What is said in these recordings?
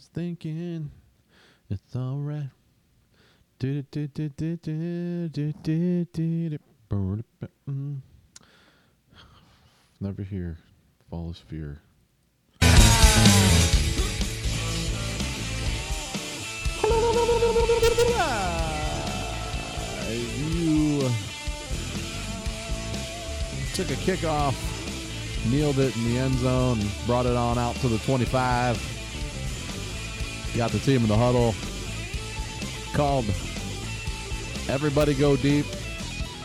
was thinking it's alright. Never hear. Fall is fear. You took a kickoff, kneeled it in the end zone, brought it on out to the 25. Got the team in the huddle. Called everybody go deep.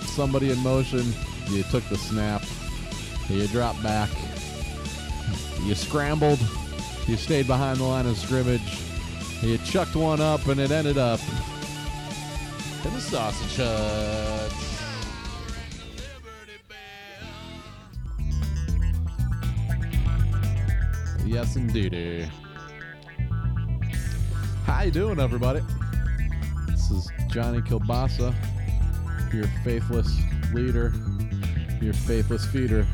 Somebody in motion. You took the snap. You dropped back. You scrambled. You stayed behind the line of scrimmage. You chucked one up, and it ended up in the sausage hut. Yes, indeedy. How you doing, everybody? This is Johnny Kilbasa, your faithless leader, your faithless feeder,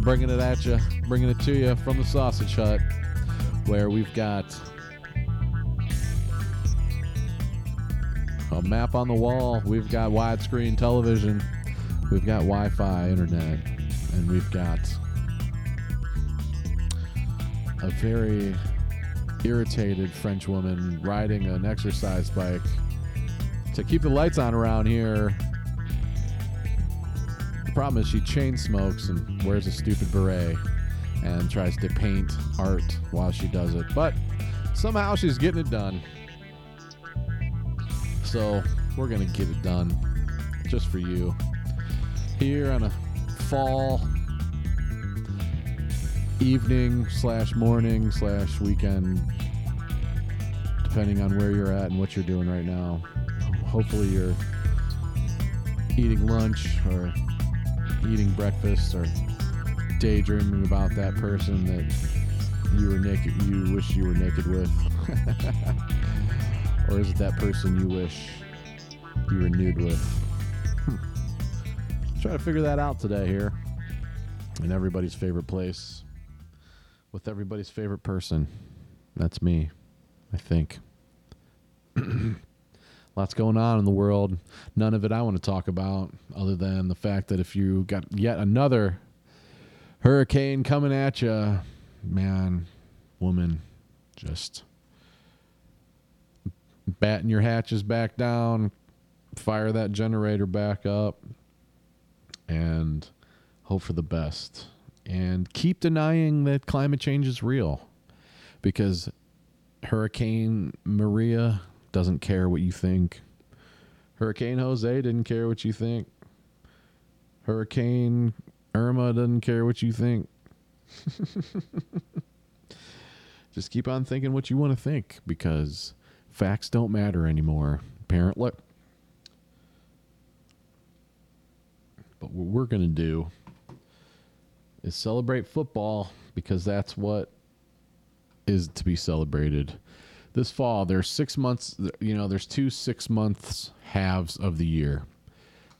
bringing it at you, bringing it to you from the sausage hut, where we've got a map on the wall. We've got widescreen television. We've got Wi Fi internet. And we've got a very irritated French woman riding an exercise bike to keep the lights on around here. The problem is she chain smokes and wears a stupid beret and tries to paint art while she does it. But somehow she's getting it done. So we're gonna get it done just for you here on a fall evening slash morning slash weekend, depending on where you're at and what you're doing right now. Hopefully you're eating lunch or eating breakfast or daydreaming about that person that you were naked you wish you were naked with. Or is it that person you wish you were nude with? Hmm. Try to figure that out today here. In everybody's favorite place. With everybody's favorite person. That's me, I think. Lots going on in the world. None of it I want to talk about, other than the fact that if you got yet another hurricane coming at you, man, woman, just batten your hatches back down, fire that generator back up, and hope for the best. And keep denying that climate change is real because Hurricane Maria doesn't care what you think. Hurricane Jose didn't care what you think. Hurricane Irma doesn't care what you think. Just keep on thinking what you want to think because facts don't matter anymore, apparently. But what we're going to do is celebrate football because that's what is to be celebrated. This fall, there's six months, you know, there's two six months halves of the year.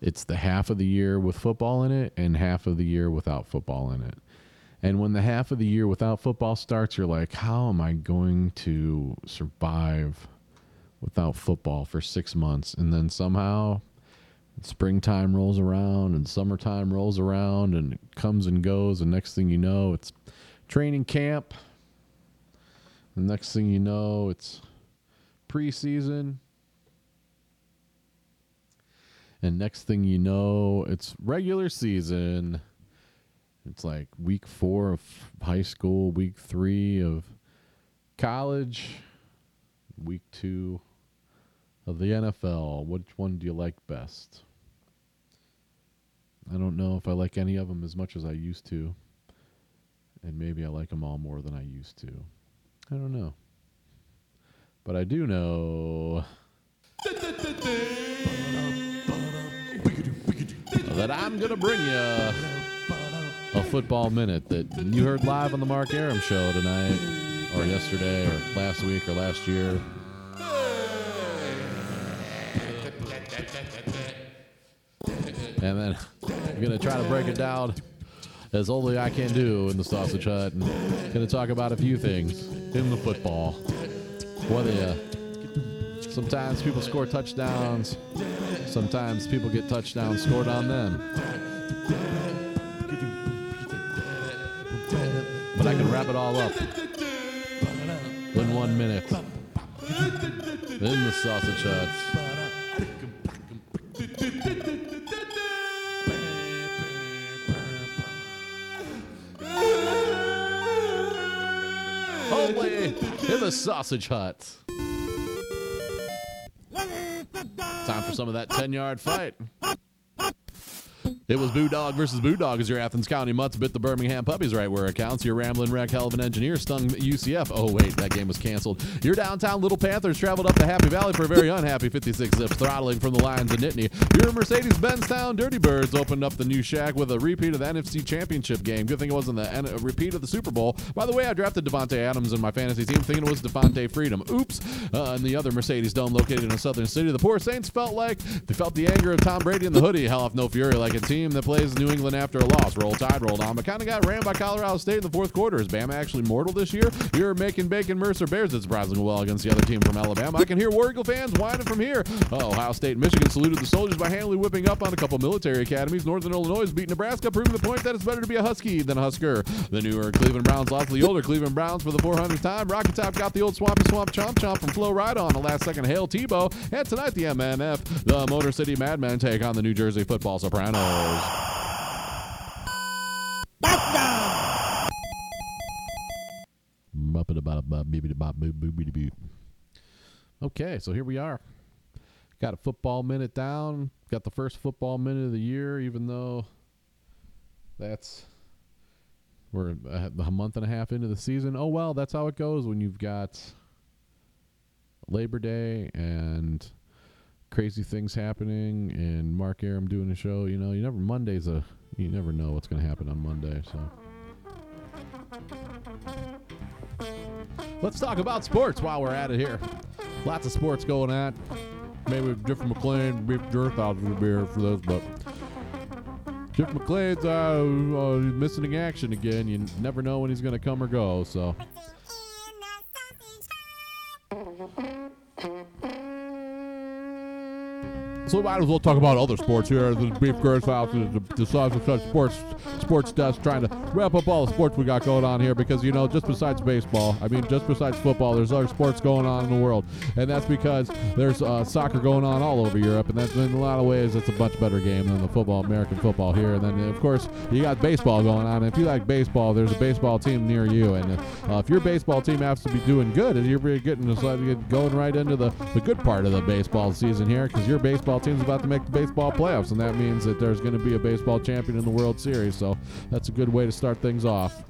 It's the half of the year with football in it and half of the year without football in it. And when the half of the year without football starts, you're like, how am I going to survive without football for six months? And then somehow springtime rolls around and summertime rolls around and it comes and goes. And next thing you know, it's training camp. The next thing you know, it's preseason. And next thing you know, it's regular season. It's like week four of high school, week three of college, week two of the NFL. Which one do you like best? I don't know if I like any of them as much as I used to. And maybe I like them all more than I used to. I don't know. But I do know that I'm going to bring you a football minute that you heard live on the Mark Aram show tonight, or yesterday, or last week, or last year. And then I'm going to try to break it down as only I can do in the Sausage Hut. And going to talk about a few things in the football. You, sometimes people score touchdowns, sometimes people get touchdowns scored on them. But I can wrap it all up in one minute in the Sausage Hut. Sausage Hut. Time for some of that 10 yard fight. It was Boo Dog versus Boo Dog as your Athens County Mutts bit the Birmingham Puppies right where it counts. Your Rambling Wreck Hell of an Engineer stung UCF. Oh, wait, that game was canceled. Your downtown Little Panthers traveled up to Happy Valley for a very unhappy 56 zips, throttling from the Lions of Nittany. Your Mercedes Benz Town Dirty Birds opened up the new shack with a repeat of the NFC Championship game. Good thing it wasn't the a repeat of the Super Bowl. By the way, I drafted Davante Adams in my fantasy team thinking it was Devonta Freeman. Oops. Uh, and the other Mercedes Dome located in a southern city. The poor Saints felt like they felt the anger of Tom Brady in the hoodie. Hell off no fury like a team that plays New England after a loss. Roll Tide rolled on, but kind of got ran by Colorado State in the fourth quarter. Is Bama actually mortal this year? You're making bacon Mercer Bears did surprisingly well against the other team from Alabama. I can hear War Eagle fans whining from here. Oh, Ohio State Michigan saluted the soldiers by handily whipping up on a couple military academies. Northern Illinois beat Nebraska, proving the point that it's better to be a Husky than a Husker. The newer Cleveland Browns lost to the older Cleveland Browns for the 400th time. Rocky Top got the old Swampy Swamp Chomp Chomp from Flow Ride on the last second hail Tebow. And tonight the MMF, the Motor City Madmen take on the New Jersey Football Sopranos. Okay, so here we are. Got a football minute down. Got the first football minute of the year, even though that's we're a month and a half into the season. Oh well, that's how it goes when you've got Labor Day and crazy things happening and Mark Aram doing a show. You know, you never Monday's a you never know what's going to happen on Monday. So let's talk about sports while we're at it here. Lots of sports going on. Maybe Jeff McLean, Beef Jerk out to be here for this, but Jeff McLean's uh, uh, missing in action again. You never know when he's going to come or go. So So we might as well talk about other sports here. The Beef Girls House, the, the Sausage Hut Sports Sports Desk, trying to wrap up all the sports we got going on here because you know, just besides baseball, I mean, just besides football, there's other sports going on in the world, and that's because there's uh, soccer going on all over Europe, and that's in a lot of ways it's a much better game than the football, American football here. And then of course you got baseball going on. And if you like baseball, there's a baseball team near you, and uh, if your baseball team has to be doing good, and you're getting going right into the the good part of the baseball season here because your baseball team's about to make the baseball playoffs, and that means that there's going to be a baseball champion in the World Series. So that's a good way to start things off.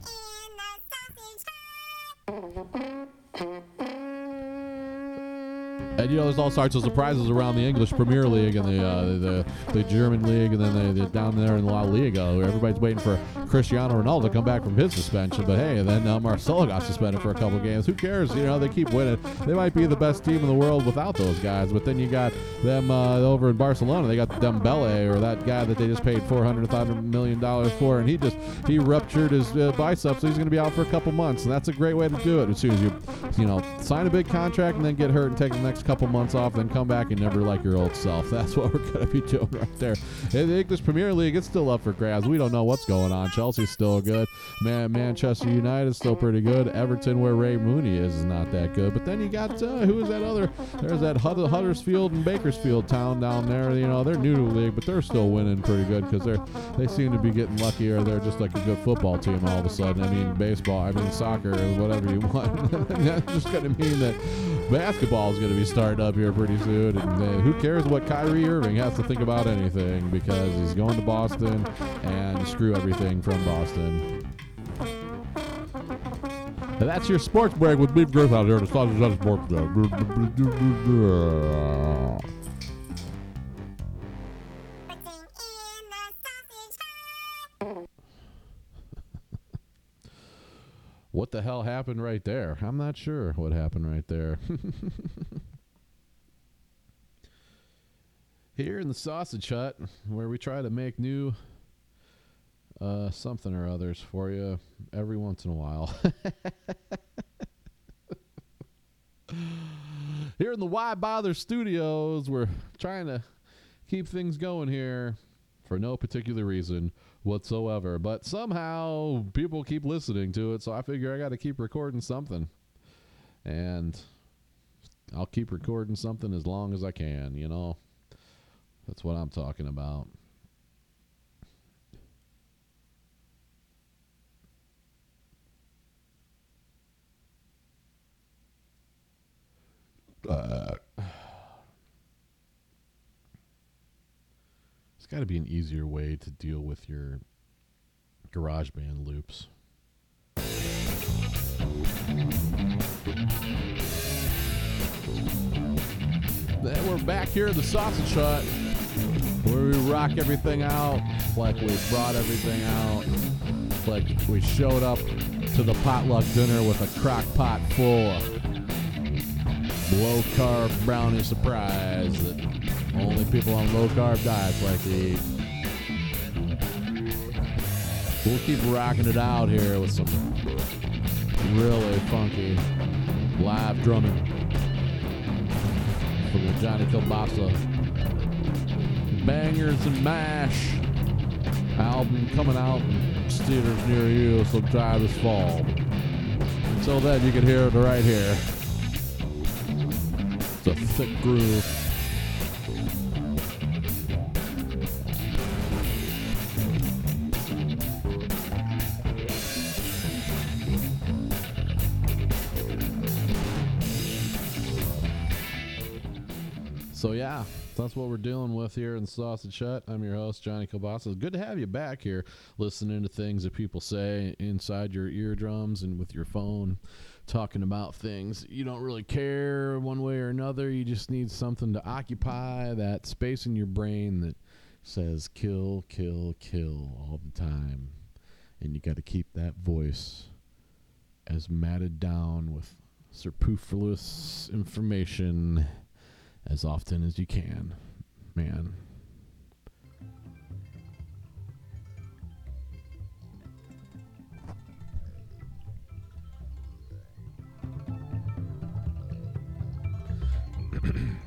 And you know, there's all sorts of surprises around the English Premier League and the uh, the, the German league, and then the, the down there in La Liga, where everybody's waiting for Cristiano Ronaldo to come back from his suspension. But hey, then uh, Marcelo got suspended for a couple games. Who cares? You know, they keep winning. They might be the best team in the world without those guys. But then you got them uh, over in Barcelona. They got Dembele or that guy that they just paid 400 500 million dollars for, and he just he ruptured his uh, biceps, so he's going to be out for a couple months. And that's a great way to do it. As soon as you you know sign a big contract and then get hurt and take the next couple months off, then come back and never like your old self. That's what we're going to be doing right there. In the English Premier League, it's still up for grabs. We don't know what's going on. Chelsea's still good. Man, Manchester United's still pretty good. Everton, where Ray Mooney is, is not that good. But then you got uh, who is that other? There's that Hud- Huddersfield and Bakersfield town down there. You know, they're new to the league, but they're still winning pretty good because they're they seem to be getting lucky, or they're just like a good football team all of a sudden. I mean, baseball, I mean, soccer, whatever you want. That's just going to mean that basketball is going to be starting up here pretty soon. And uh, who cares what Kyrie Irving has to think about anything because he's going to Boston and screw everything from Boston. And that's your sports break with Beef Griff out here at the Sausage Hut Sports Desk. What the hell happened right there? I'm not sure what happened right there. Here in the Sausage Hut, where we try to make new uh, something or others for you every once in a while. here in the Why Bother Studios, we're trying to keep things going here for no particular reason whatsoever. But somehow people keep listening to it, so I figure I got to keep recording something. And I'll keep recording something as long as I can, you know? That's what I'm talking about. Uh, it's got to be an easier way to deal with your GarageBand loops. Then we're back here at the Sausage Hut where we rock everything out like we brought everything out. Like we showed up to the potluck dinner with a crock pot full of low carb brownie surprise that only people on low carb diets like to eat. We'll keep rocking it out here with some really funky live drumming from the Johnny Kilbasa Bangers and Mash album coming out in theaters near you sometime this fall. Until then, you can hear it right here. It's a thick groove. So yeah, that's what we're dealing with here in Sausage Hut. I'm your host, Johnny Kilbasa. Good to have you back here listening to things that people say inside your eardrums and with your phone, talking about things you don't really care one way or another. You just need something to occupy that space in your brain that says kill, kill, kill all the time. And you got to keep that voice as matted down with superfluous information as often as you can. Man.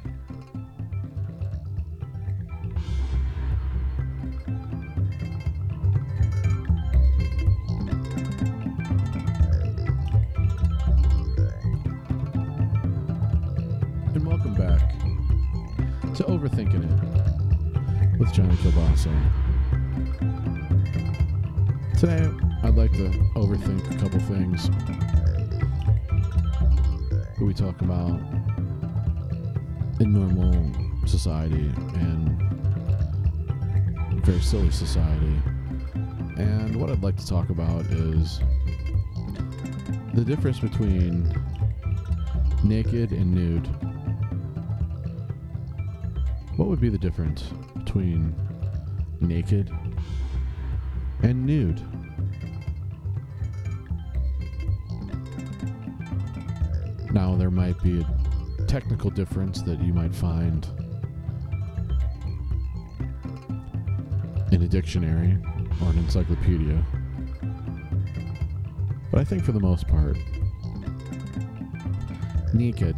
to Overthinking It with Johnny Kilbasa. Today, I'd like to overthink a couple things we talk about in normal society and very silly society. And what I'd like to talk about is the difference between naked and nude. What would be the difference between naked and nude? Now, there might be a technical difference that you might find in a dictionary or an encyclopedia. But I think for the most part, naked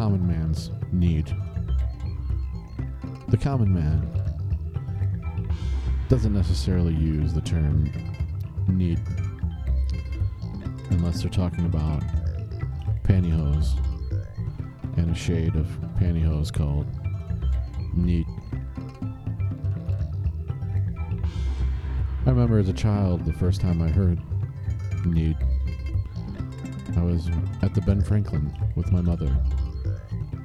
common man's need. The common man doesn't necessarily use the term need unless they're talking about pantyhose and a shade of pantyhose called neat. I remember as a child the first time I heard need. I was at the Ben Franklin with my mother.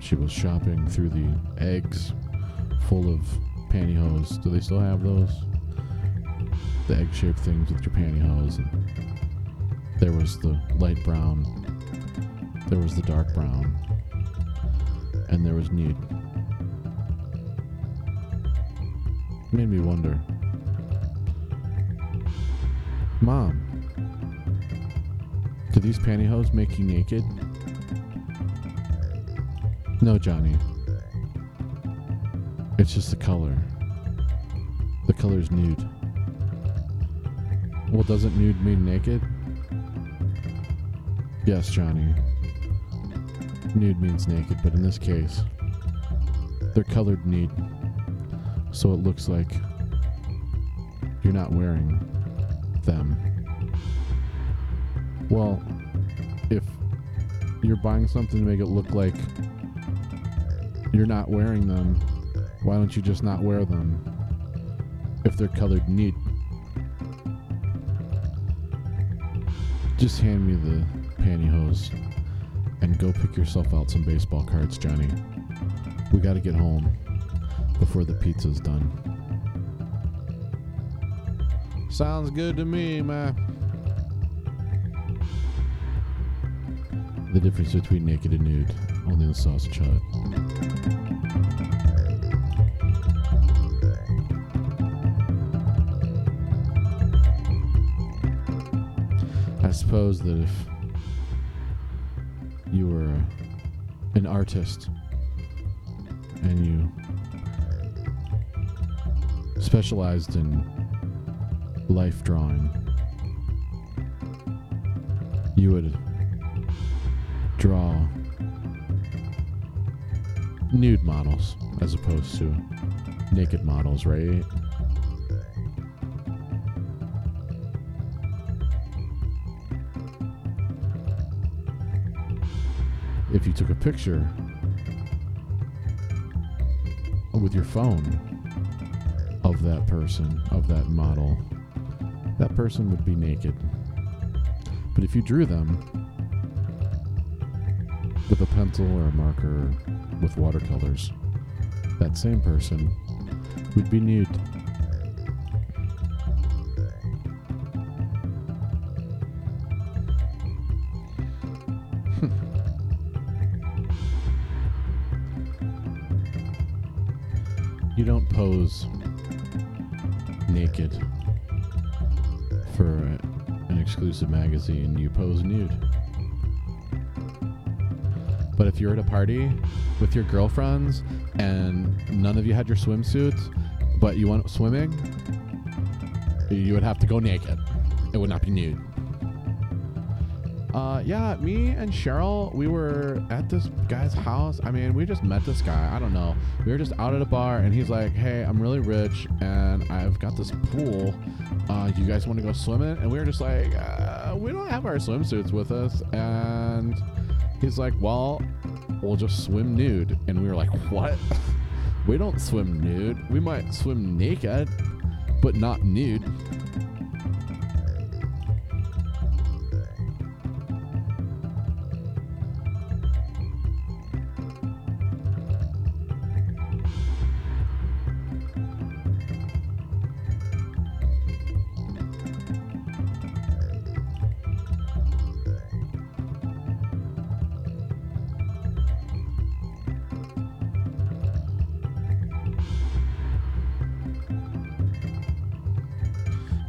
She was shopping through the eggs full of pantyhose. Do they still have those? The egg shaped things with your pantyhose. And there was the light brown, there was the dark brown, and there was need. Made me wonder Mom, do these pantyhose make you naked? No, Johnny. It's just the color. The color's nude. Well, doesn't nude mean naked? Yes, Johnny. Nude means naked, but in this case, they're colored nude. So it looks like you're not wearing them. Well, if you're buying something to make it look like you're not wearing them, why don't you just not wear them if they're colored neat? Just hand me the pantyhose and go pick yourself out some baseball cards, Johnny. We gotta get home before the pizza's done. Sounds good to me, man. The difference between naked and nude, only the sausage hut. I suppose that if you were an artist and you specialized in life drawing, you would draw nude models as opposed to naked models, right? If you took a picture with your phone of that person, of that model, that person would be naked. But if you drew them with a pencil or a marker with watercolors, that same person would be nude. you don't pose naked for an exclusive magazine, you pose nude. But if you're at a party with your girlfriends and none of you had your swimsuits, but you went swimming, you would have to go naked. It would not be nude. Uh, yeah, me and Cheryl, we were at this guy's house. I mean, we just met this guy. I don't know. We were just out at a bar, and he's like, "Hey, I'm really rich, and I've got this pool. Uh, you guys want to go swimming?" And we were just like, uh, "We don't have our swimsuits with us." And he's like, "Well, we'll just swim nude." And we were like, "What? we don't swim nude. We might swim naked, but not nude."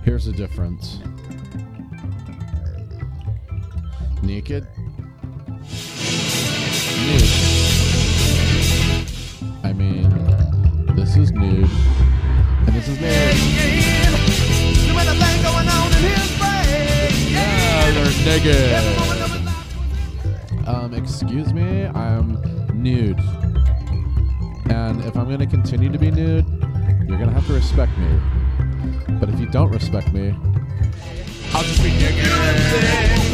Here's the difference. Naked. Respect me, I'll just be naked.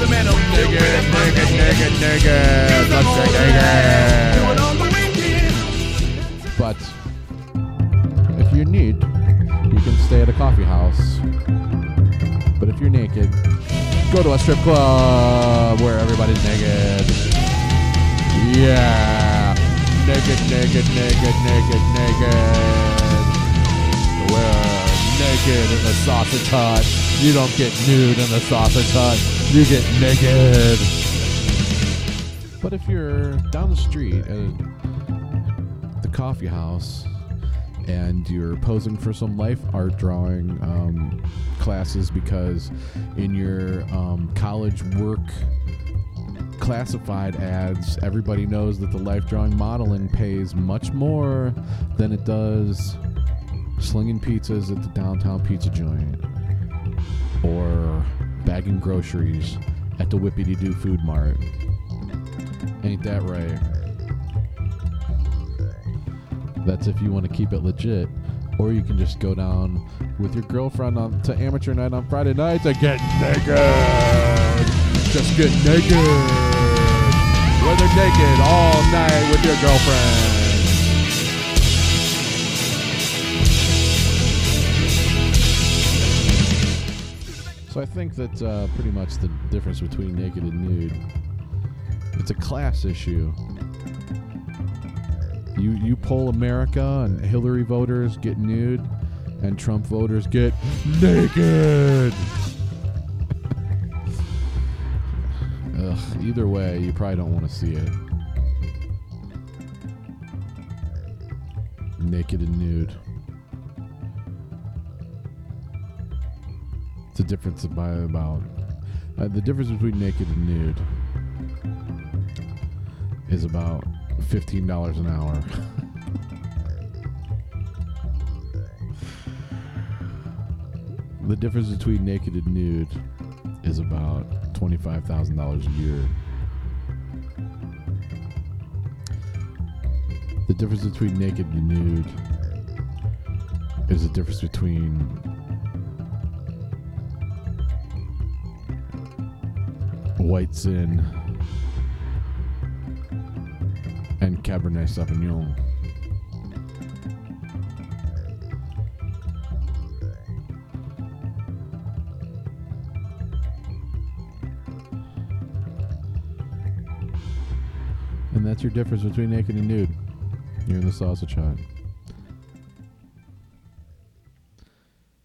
Naked, naked, naked, naked. Let's get naked. But if you need, you can stay at a coffee house. But if you're naked, go to a strip club where everybody's naked. Yeah. Naked, naked, naked, naked, naked. We're naked in the sausage hut. You don't get nude in the sausage hut. You get naked. But if you're down the street at the coffee house and you're posing for some life art drawing um, classes because in your um, college work classified ads, everybody knows that the life drawing modeling pays much more than it does slinging pizzas at the downtown pizza joint, or bagging groceries at the Whippity Doo Food Mart. Ain't that right? That's if you want to keep it legit. Or you can just go down with your girlfriend on to amateur night on Friday nights and get naked. Just get naked. Whether naked all night with your girlfriend. So I think that uh, pretty much the difference between naked and nude, it's a class issue. You you poll America and Hillary voters get nude, and Trump voters get naked. Ugh, either way, you probably don't want to see it. Naked and nude. It's a difference by about uh, the difference between naked and nude is about fifteen dollars an hour. the difference between naked and nude is about twenty five thousand dollars a year. The difference between naked and nude is the difference between White Zin and Cabernet Sauvignon. And that's your difference between naked and nude. You're in the sausage hut.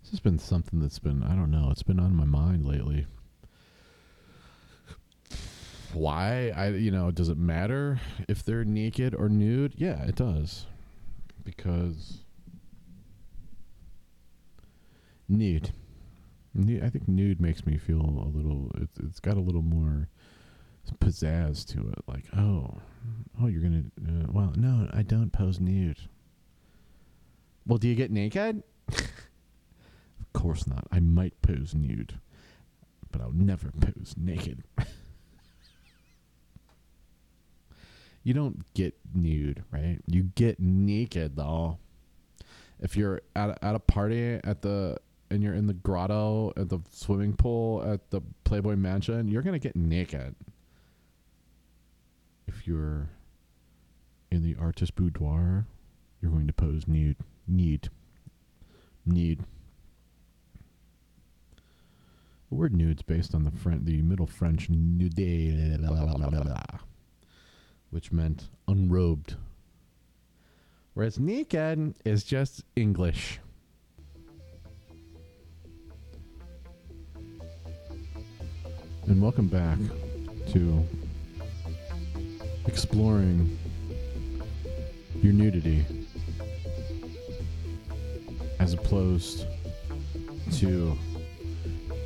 This has been something that's been, I don't know, it's been on my mind lately why i you know does it matter if they're naked or nude? Yeah it does. Because nude. Nude i think nude makes me feel a little it's, got a little more pizzazz to it. Like oh oh you're gonna uh, well no i don't pose nude. Well do you get naked? Of course not. I might pose nude but i'll never pose naked you don't get nude, right? You get naked though. If you're at a, at a party at the and you're in the grotto at the swimming pool at the Playboy Mansion, you're gonna get naked. If you're in the artist boudoir, you're going to pose nude. nude, nude. The word nude's based on the French, the Middle French nude which meant unrobed. Whereas naked is just English. And welcome back to exploring your nudity as opposed to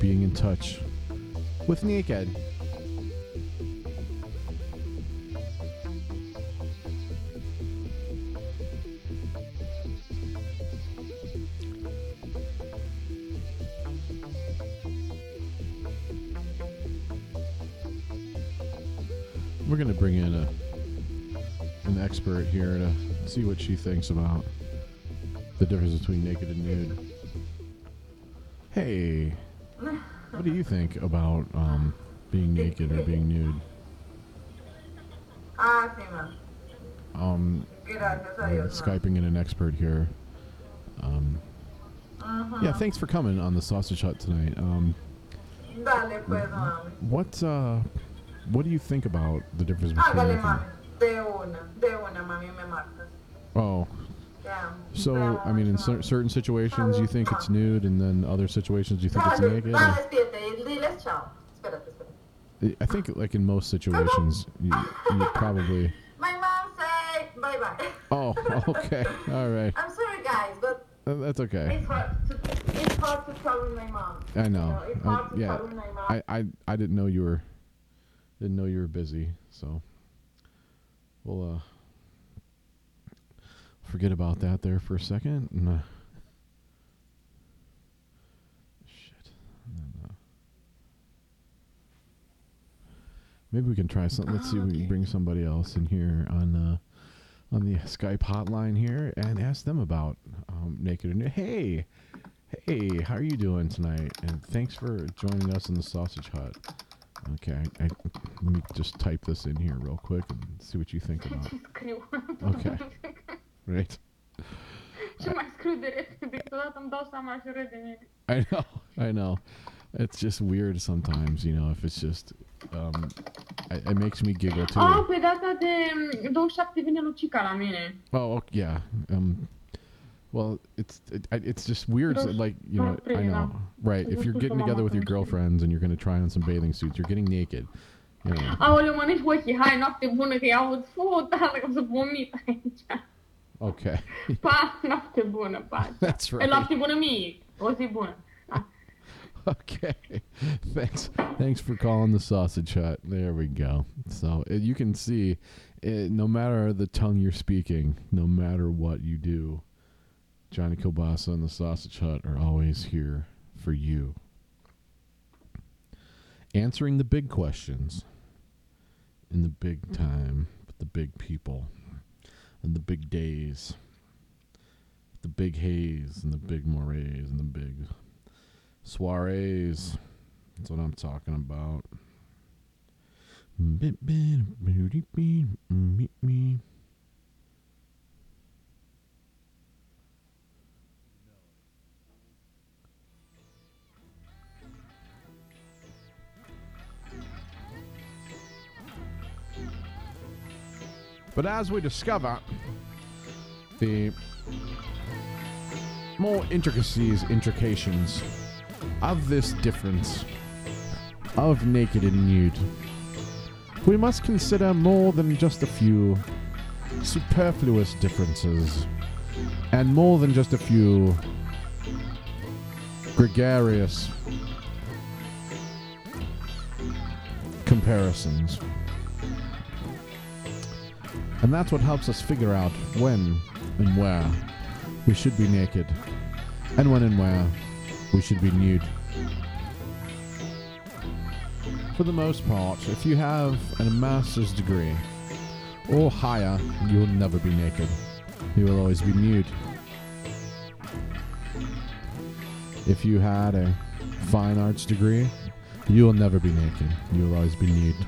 being in touch with naked. We're gonna bring in a an expert here to see what she thinks about the difference between naked and nude. Hey, what do you think about um, being naked or being nude? Ah. Um, Gracias a we're skyping in an expert here. Um, yeah, thanks for coming on the Sausage Hut tonight. Um, Dale, pues, mami. what uh, what do you think about the difference between Hágale, mami. De una, de una, mami, me marcas. Oh, Ya. so I mean, in cer- certain situations you think it's nude, and then other situations you think it's naked. or- despídete y diles chao. Espérate, espérate. I think, like in most situations, you, you probably. My mom said bye bye. Oh, okay, all right, I'm sorry, guys, but Uh, that's okay. it's hard to it's hard to tell with my mom. I You know. know, it's I- hard to yeah, tell with my mom. I, I, I didn't know you were, didn't know you were busy, so we'll uh, forget about that there for a second. And, uh, shit. Then, uh, maybe we can try something. Let's see if we can bring somebody else in here on uh, on the Skype hotline here and ask them about um, Naked and Hey, hey, how are you doing tonight? And thanks for joining us in the Sausage Hut. Okay, I, let me just type this in here real quick and see what you think about. Ce. Ok. Right? Ce mai scriu de repede, câteodată îmi dau seama și râd I know, I know. It's just weird sometimes, you know, if it's just, um, it, it makes me giggle too. Ah, pe data de mm, 27 vine Lucica la mine. Oh, ok- yeah. Um, well, it's it, it's just weird. so, like you know, I know, right? If you're getting together with your girlfriends and you're going to try on some bathing suits, you're getting naked. You know. Aoleu, mănânci ochii, hai, noapte bună, că i-aud fu, tare, că o să. Okay, Pa, noapte bună, pa. that's right. Noapte bună mie, o zi Okay, thanks. Thanks for calling the sausage hut. There we go. So uh, you can see, uh, no matter the tongue you're speaking, no matter what you do, Johnny Kilbasa and the Sausage Hut are always here for you. Answering the big questions in the big time with the big people and the big days, the big haze and the big morays and the big soirees. That's what I'm talking about. But as we discover, the more intricacies, intrications of this difference of naked and nude, we must consider more than just a few superfluous differences and more than just a few gregarious comparisons. And that's what helps us figure out when and where we should be naked and when and where we should be nude. For the most part, if you have a master's degree or higher, you will never be naked. You will always be nude. If you had a fine arts degree, you will never be naked. You will always be nude.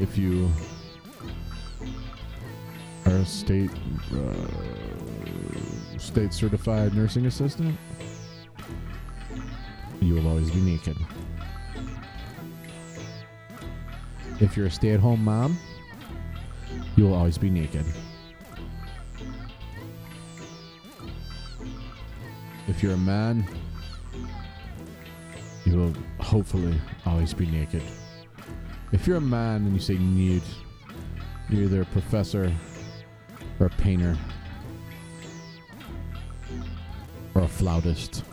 If you are a state uh, state certified nursing assistant, you will always be naked. If you're a stay at home mom, you will always be naked. If you're a man, you will hopefully always be naked. If you're a man and you say nude, you're either a professor or a painter or a flautist.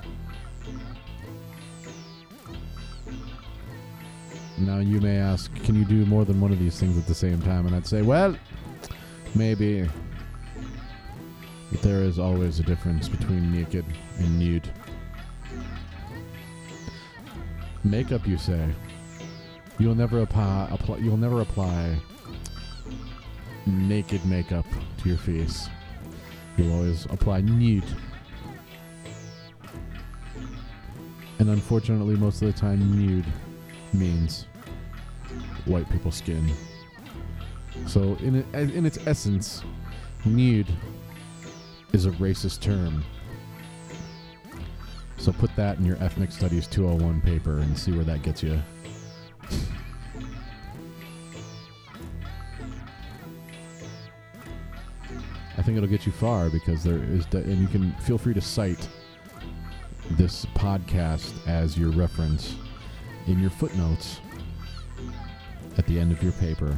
Now you may ask, can you do more than one of these things at the same time? And I'd say, well, maybe. But there is always a difference between naked and nude. Makeup, you say. You'll never apply, apply you'll never apply naked makeup to your face. You'll always apply nude. And unfortunately, most of the time, nude means white people's skin. So, in it, in its essence, nude is a racist term. So put that in your ethnic studies 201 paper and see where that gets you. Think it'll get you far because there is, de- and you can feel free to cite this podcast as your reference in your footnotes at the end of your paper.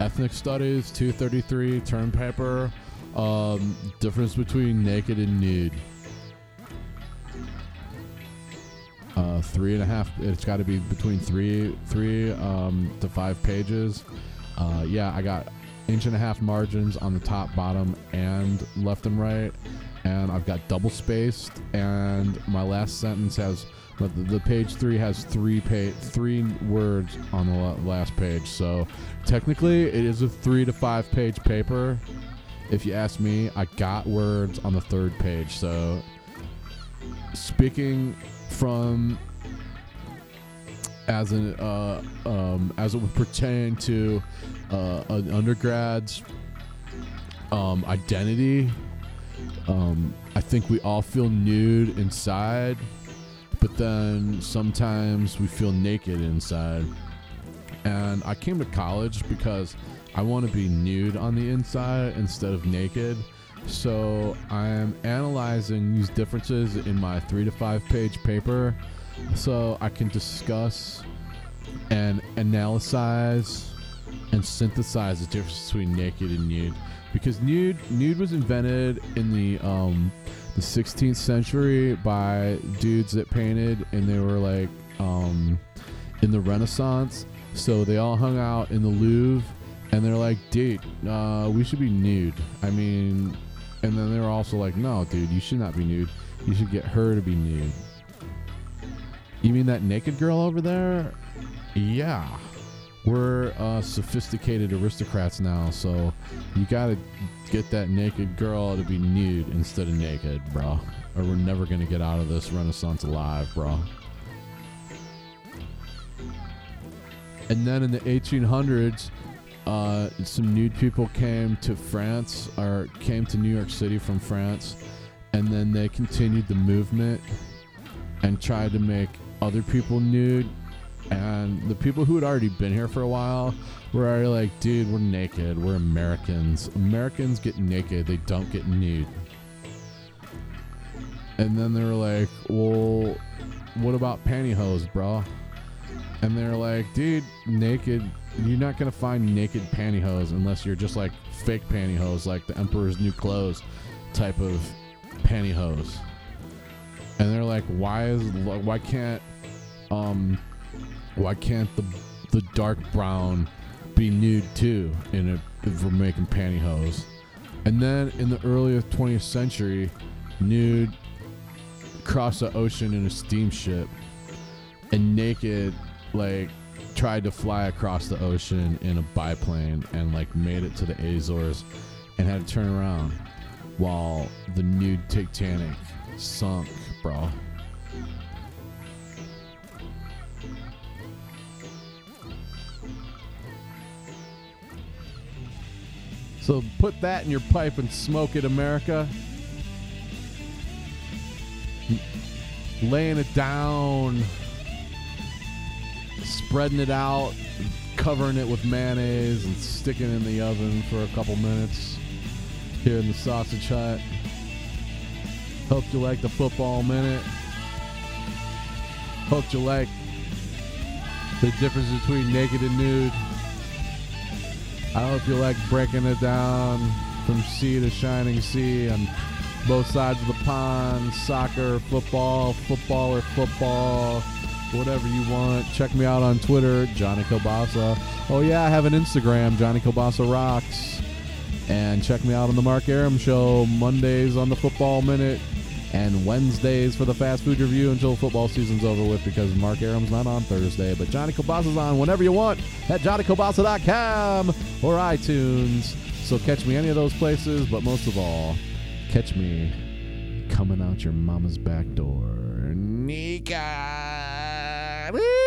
Ethnic Studies 233 term paper. Um, difference between naked and nude. Uh, three and a half. It's got to be between three, three um, to five pages. Uh, yeah, I got inch and a half margins on the top, bottom, and left and right, and I've got double spaced, and my last sentence has but the, the page three has three page three words on the last page. So technically, it is a three to five page paper. If you ask me, I got words on the third page. So speaking from as an uh, um, as it would pertain to uh, an undergrad's um, identity. Um, I think we all feel nude inside, but then sometimes we feel naked inside. And I came to college because I want to be nude on the inside instead of naked. So I'm analyzing these differences in my three to five page paper so I can discuss and analyze and synthesize the difference between naked and nude. Because nude nude was invented in the um the 16th century by dudes that painted and they were like um in the renaissance. So they all hung out in the louvre and they're like dude uh we should be nude. I mean and then they were also like no dude you should not be nude. You should get her to be nude you mean that naked girl over there yeah we're uh, sophisticated aristocrats now, so you gotta get that naked girl to be nude instead of naked, bro. Or we're never gonna get out of this renaissance alive, bro. And then in the 1800s, uh, some nude people came to France or came to New York City from France, and then they continued the movement and tried to make other people nude and the people who had already been here for a while were already like, dude, we're naked. We're Americans. Americans get naked. They don't get nude. And then they were like, well, what about pantyhose, bro? And they're like, dude, naked. You're not gonna find naked pantyhose unless you're just like fake pantyhose, like the Emperor's New Clothes type of pantyhose. And they're like, why is why can't um why can't the the dark brown be nude too in a if we're making pantyhose? And then in the early 20th century, nude crossed the ocean in a steamship, and naked like tried to fly across the ocean in a biplane and like made it to the Azores and had to turn around while the nude Titanic sunk, bro. So put that in your pipe and smoke it, America. Laying it down, spreading it out, covering it with mayonnaise, and sticking it in the oven for a couple minutes here in the sausage hut. Hope you like the football minute. Hope you like the difference between naked and nude. I hope you like breaking it down from sea to shining sea on both sides of the pond, soccer, football, football or football, whatever you want. Check me out on Twitter, Johnny Kobasa. Oh yeah, I have an Instagram, Johnny Kobasa Rocks. And check me out on the Mark Aram Show, Mondays on the Football Minute, and Wednesdays for the Fast Food Review until football season's over with because Mark Aram's not on Thursday. But Johnny Kobasa's on whenever you want at JohnnyKobasa.com or iTunes. So catch me any of those places, but most of all, catch me coming out your mama's back door. Nika! Woo!